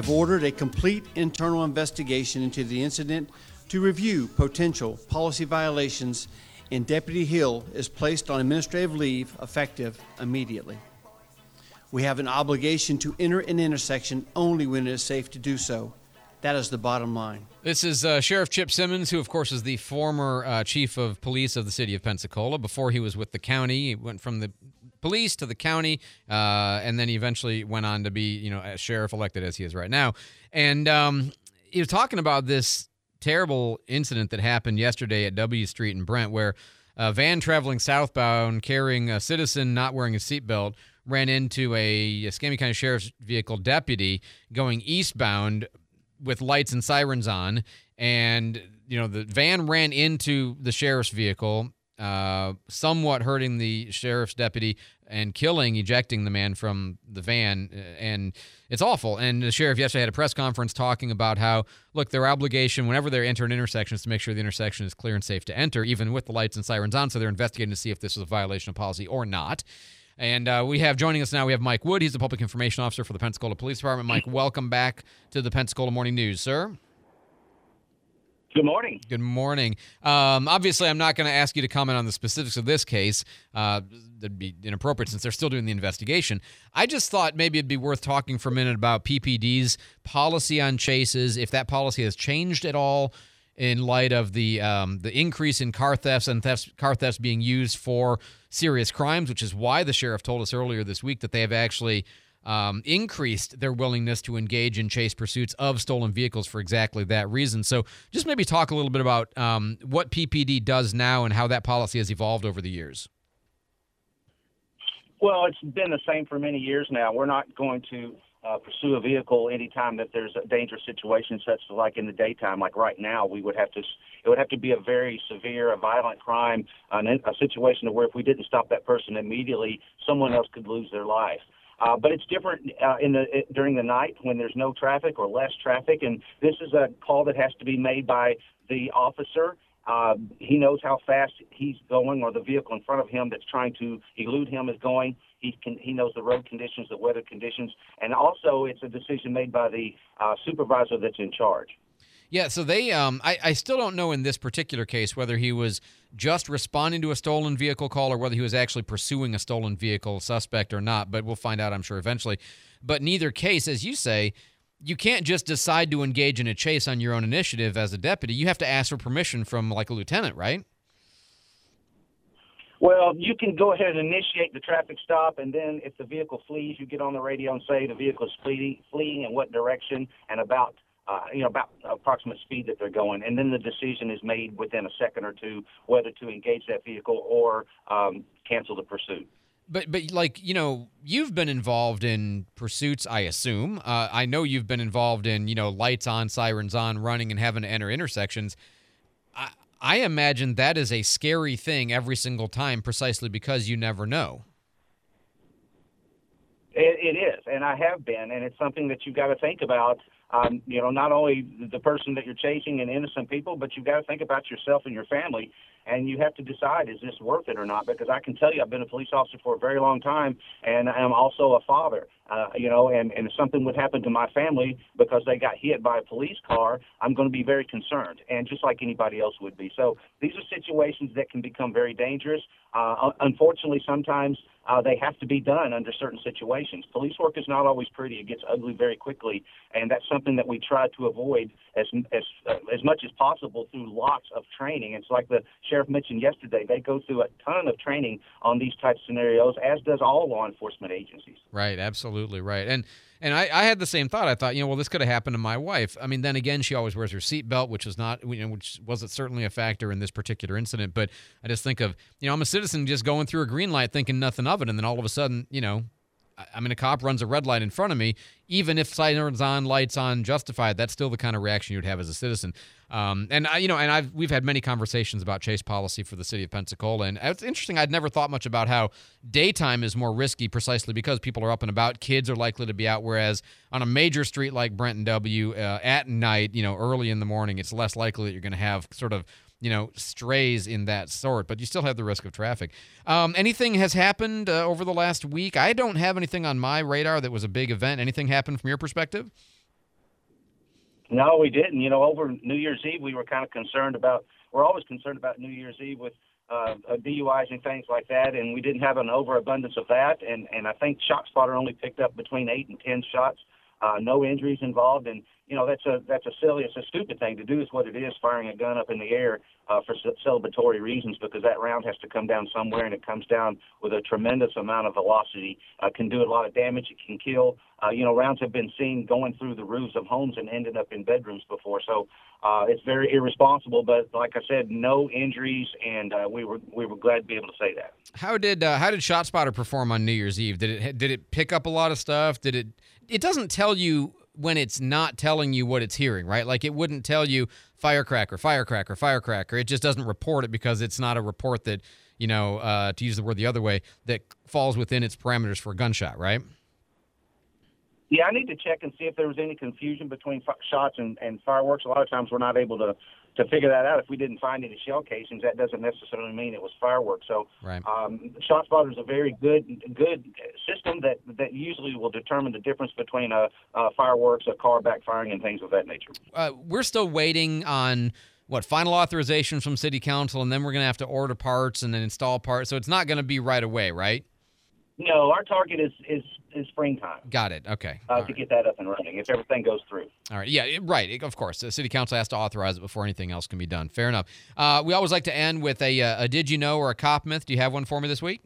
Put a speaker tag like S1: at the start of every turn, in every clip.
S1: Have ordered a complete internal investigation into the incident to review potential policy violations, and Deputy Hill is placed on administrative leave effective immediately. We have an obligation to enter an intersection only when it is safe to do so. That is the bottom line.
S2: This is uh, Sheriff Chip Simmons, who, of course, is the former uh, chief of police of the city of Pensacola. Before he was with the county, he went from the police to the county, uh, and then he eventually went on to be, you know, a sheriff elected as he is right now. And um, he was talking about this terrible incident that happened yesterday at W Street in Brent, where a van traveling southbound carrying a citizen not wearing a seatbelt ran into a Escambia County Sheriff's vehicle deputy going eastbound with lights and sirens on, and you know the van ran into the sheriff's vehicle, uh, somewhat hurting the sheriff's deputy and killing, ejecting the man from the van, uh, and it's awful. And the sheriff yesterday had a press conference talking about how look their obligation whenever they enter an intersection is to make sure the intersection is clear and safe to enter, even with the lights and sirens on. So they're investigating to see if this is a violation of policy or not. And uh, we have joining us now, we have Mike Wood. He's the public information officer for the Pensacola Police Department. Mike, welcome back to the Pensacola Morning News, sir.
S3: Good morning.
S2: Good morning. Um, obviously, I'm not going to ask you to comment on the specifics of this case. Uh, that'd be inappropriate since they're still doing the investigation. I just thought maybe it'd be worth talking for a minute about PPD's policy on chases, if that policy has changed at all in light of the um, the increase in car thefts and thefts, car thefts being used for serious crimes, which is why the sheriff told us earlier this week that they have actually um, increased their willingness to engage in chase pursuits of stolen vehicles for exactly that reason. So, just maybe talk a little bit about um, what PPD does now and how that policy has evolved over the years.
S3: Well, it's been the same for many years now. We're not going to uh, pursue a vehicle anytime that there's a dangerous situation, such as like in the daytime. Like right now, we would have to. It would have to be a very severe, a violent crime, an, a situation where if we didn't stop that person immediately, someone else could lose their life. Uh, but it's different uh, in the it, during the night when there's no traffic or less traffic, and this is a call that has to be made by the officer. Uh, he knows how fast he's going, or the vehicle in front of him that's trying to elude him is going. He can he knows the road conditions, the weather conditions, and also it's a decision made by the uh, supervisor that's in charge.
S2: Yeah, so they, um, I, I still don't know in this particular case whether he was just responding to a stolen vehicle call or whether he was actually pursuing a stolen vehicle suspect or not, but we'll find out, I'm sure, eventually. But in either case, as you say, you can't just decide to engage in a chase on your own initiative as a deputy. You have to ask for permission from, like, a lieutenant, right?
S3: Well, you can go ahead and initiate the traffic stop, and then if the vehicle flees, you get on the radio and say the vehicle is fleeing, fleeing in what direction and about uh, you know, about approximate speed that they're going, and then the decision is made within a second or two whether to engage that vehicle or um, cancel the pursuit.
S2: But but like you know, you've been involved in pursuits. I assume. Uh, I know you've been involved in you know lights on, sirens on, running and having to enter intersections. I I imagine that is a scary thing every single time, precisely because you never know.
S3: it, it is, and I have been, and it's something that you've got to think about um, you know, not only the person that you're chasing and innocent people, but you've got to think about yourself and your family. And you have to decide, is this worth it or not? Because I can tell you, I've been a police officer for a very long time, and I'm also a father. Uh, you know, and, and if something would happen to my family because they got hit by a police car, I'm going to be very concerned, and just like anybody else would be. So these are situations that can become very dangerous. Uh, unfortunately, sometimes uh, they have to be done under certain situations. Police work is not always pretty; it gets ugly very quickly, and that's something that we try to avoid as as uh, as much as possible through lots of training. It's like the sheriff mentioned yesterday; they go through a ton of training on these types of scenarios, as does all law enforcement agencies.
S2: Right, absolutely right, and. And I, I had the same thought. I thought, you know, well, this could have happened to my wife. I mean, then again, she always wears her seatbelt, which is not, you know, which wasn't certainly a factor in this particular incident. But I just think of, you know, I'm a citizen just going through a green light, thinking nothing of it, and then all of a sudden, you know, I mean, a cop runs a red light in front of me, even if sirens on, lights on, justified. That's still the kind of reaction you'd have as a citizen. Um, and I, you know, and I've we've had many conversations about chase policy for the city of Pensacola, and it's interesting. I'd never thought much about how daytime is more risky, precisely because people are up and about. Kids are likely to be out, whereas on a major street like Brenton W, uh, at night, you know, early in the morning, it's less likely that you're going to have sort of you know, strays in that sort, but you still have the risk of traffic. Um, anything has happened uh, over the last week? I don't have anything on my radar that was a big event. Anything happened from your perspective?
S3: No, we didn't. You know, over New Year's Eve, we were kind of concerned about. We're always concerned about New Year's Eve with uh, uh, DUIs and things like that, and we didn't have an overabundance of that. And and I think ShotSpotter only picked up between eight and ten shots. Uh, no injuries involved, and you know that's a that's a silly, it's a stupid thing to do. Is what it is, firing a gun up in the air uh, for celebratory reasons, because that round has to come down somewhere, and it comes down with a tremendous amount of velocity. Uh, can do a lot of damage. It can kill. Uh, you know, rounds have been seen going through the roofs of homes and ended up in bedrooms before. So uh, it's very irresponsible. But like I said, no injuries, and uh, we were we were glad to be able to say that.
S2: How did uh, how did ShotSpotter perform on New Year's Eve? Did it did it pick up a lot of stuff? Did it it doesn't tell you when it's not telling you what it's hearing, right? Like it wouldn't tell you firecracker, firecracker, firecracker. It just doesn't report it because it's not a report that, you know, uh, to use the word the other way, that falls within its parameters for a gunshot, right?
S3: Yeah, I need to check and see if there was any confusion between f- shots and, and fireworks. A lot of times we're not able to to figure that out. If we didn't find any shell casings, that doesn't necessarily mean it was fireworks. So,
S2: right.
S3: um, ShotSpotter is a very good good system that that usually will determine the difference between a, a fireworks, a car backfiring, and things of that nature.
S2: Uh, we're still waiting on what final authorization from City Council, and then we're going to have to order parts and then install parts. So it's not going to be right away, right?
S3: No, our target is is is springtime.
S2: Got it. Okay.
S3: Uh, to right. get that up and running, if everything goes through.
S2: All right. Yeah. Right. Of course, the city council has to authorize it before anything else can be done. Fair enough. Uh, we always like to end with a, uh, a did you know or a cop myth. Do you have one for me this week?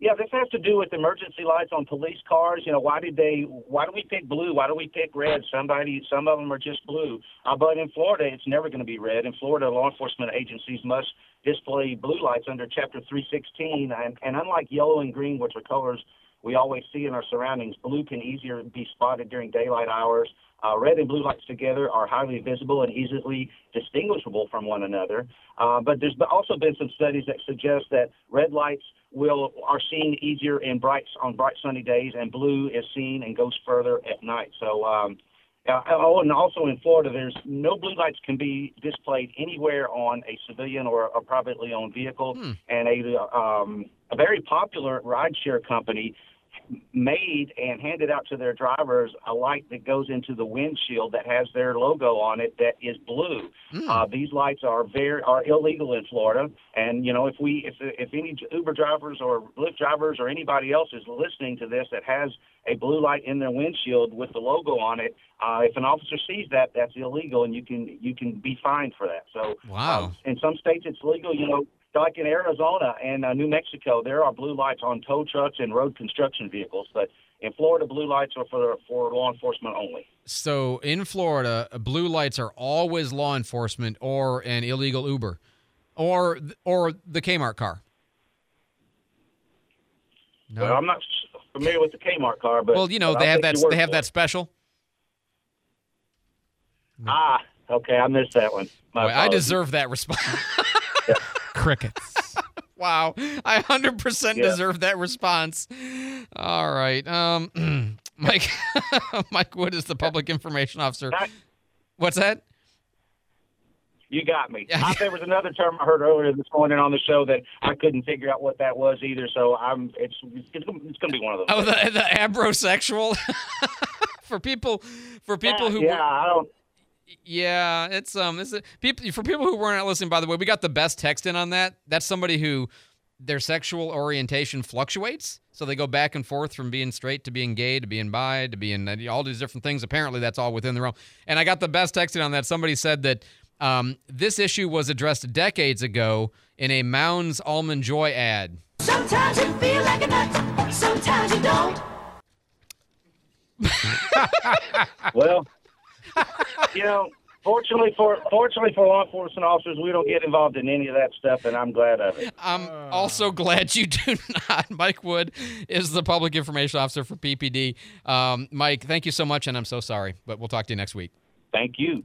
S3: Yeah, this has to do with emergency lights on police cars. You know, why did they? Why do we pick blue? Why do we pick red? Somebody, some of them are just blue. Uh, but in Florida, it's never going to be red. In Florida, law enforcement agencies must display blue lights under Chapter 316, and, and unlike yellow and green, which are colors we always see in our surroundings, blue can easier be spotted during daylight hours. Uh, red and blue lights together are highly visible and easily distinguishable from one another. Uh, but there's also been some studies that suggest that red lights will are seen easier in bright on bright sunny days, and blue is seen and goes further at night. So. Um, uh, oh, and also in Florida, there's no blue lights can be displayed anywhere on a civilian or a privately owned vehicle. Hmm. And a um, a very popular rideshare company made and handed out to their drivers a light that goes into the windshield that has their logo on it that is blue. Mm. Uh, these lights are very are illegal in Florida, and you know if we if if any Uber drivers or Lyft drivers or anybody else is listening to this that has a blue light in their windshield with the logo on it, uh, if an officer sees that, that's illegal, and you can you can be fined for that. So
S2: wow, um,
S3: in some states it's legal. You know, like in Arizona and uh, New Mexico, there are blue lights on tow trucks and road construction vehicles, but in Florida, blue lights are for for law enforcement only.
S2: So in Florida, blue lights are always law enforcement or an illegal Uber, or or the Kmart car.
S3: No, well, I'm not familiar with the Kmart car, but
S2: well, you know they have that they have that special.
S3: Ah, okay, I missed that one.
S2: Boy, I deserve that response.
S4: crickets.
S2: wow, I 100% yeah. deserve that response. All right. Um, Mike Mike Wood is the public information officer. What's that?
S3: You got me. I, there was another term I heard earlier this morning on the show that I couldn't figure out what that was either. So I'm it's it's, it's going to be one of those.
S2: Oh, the, the abrosexual. for people for people
S3: yeah,
S2: who
S3: yeah, I don't
S2: yeah, it's um, it's a, people for people who weren't listening. By the way, we got the best text in on that. That's somebody who their sexual orientation fluctuates, so they go back and forth from being straight to being gay to being bi to being uh, all these different things. Apparently, that's all within the realm. And I got the best text in on that. Somebody said that um, this issue was addressed decades ago in a Mounds Almond Joy ad. Sometimes you feel like a nut, sometimes you don't.
S3: well, you know, fortunately for fortunately for law enforcement officers, we don't get involved in any of that stuff, and I'm glad of it.
S2: I'm also glad you do not. Mike Wood is the public information officer for PPD. Um, Mike, thank you so much, and I'm so sorry, but we'll talk to you next week.
S3: Thank you.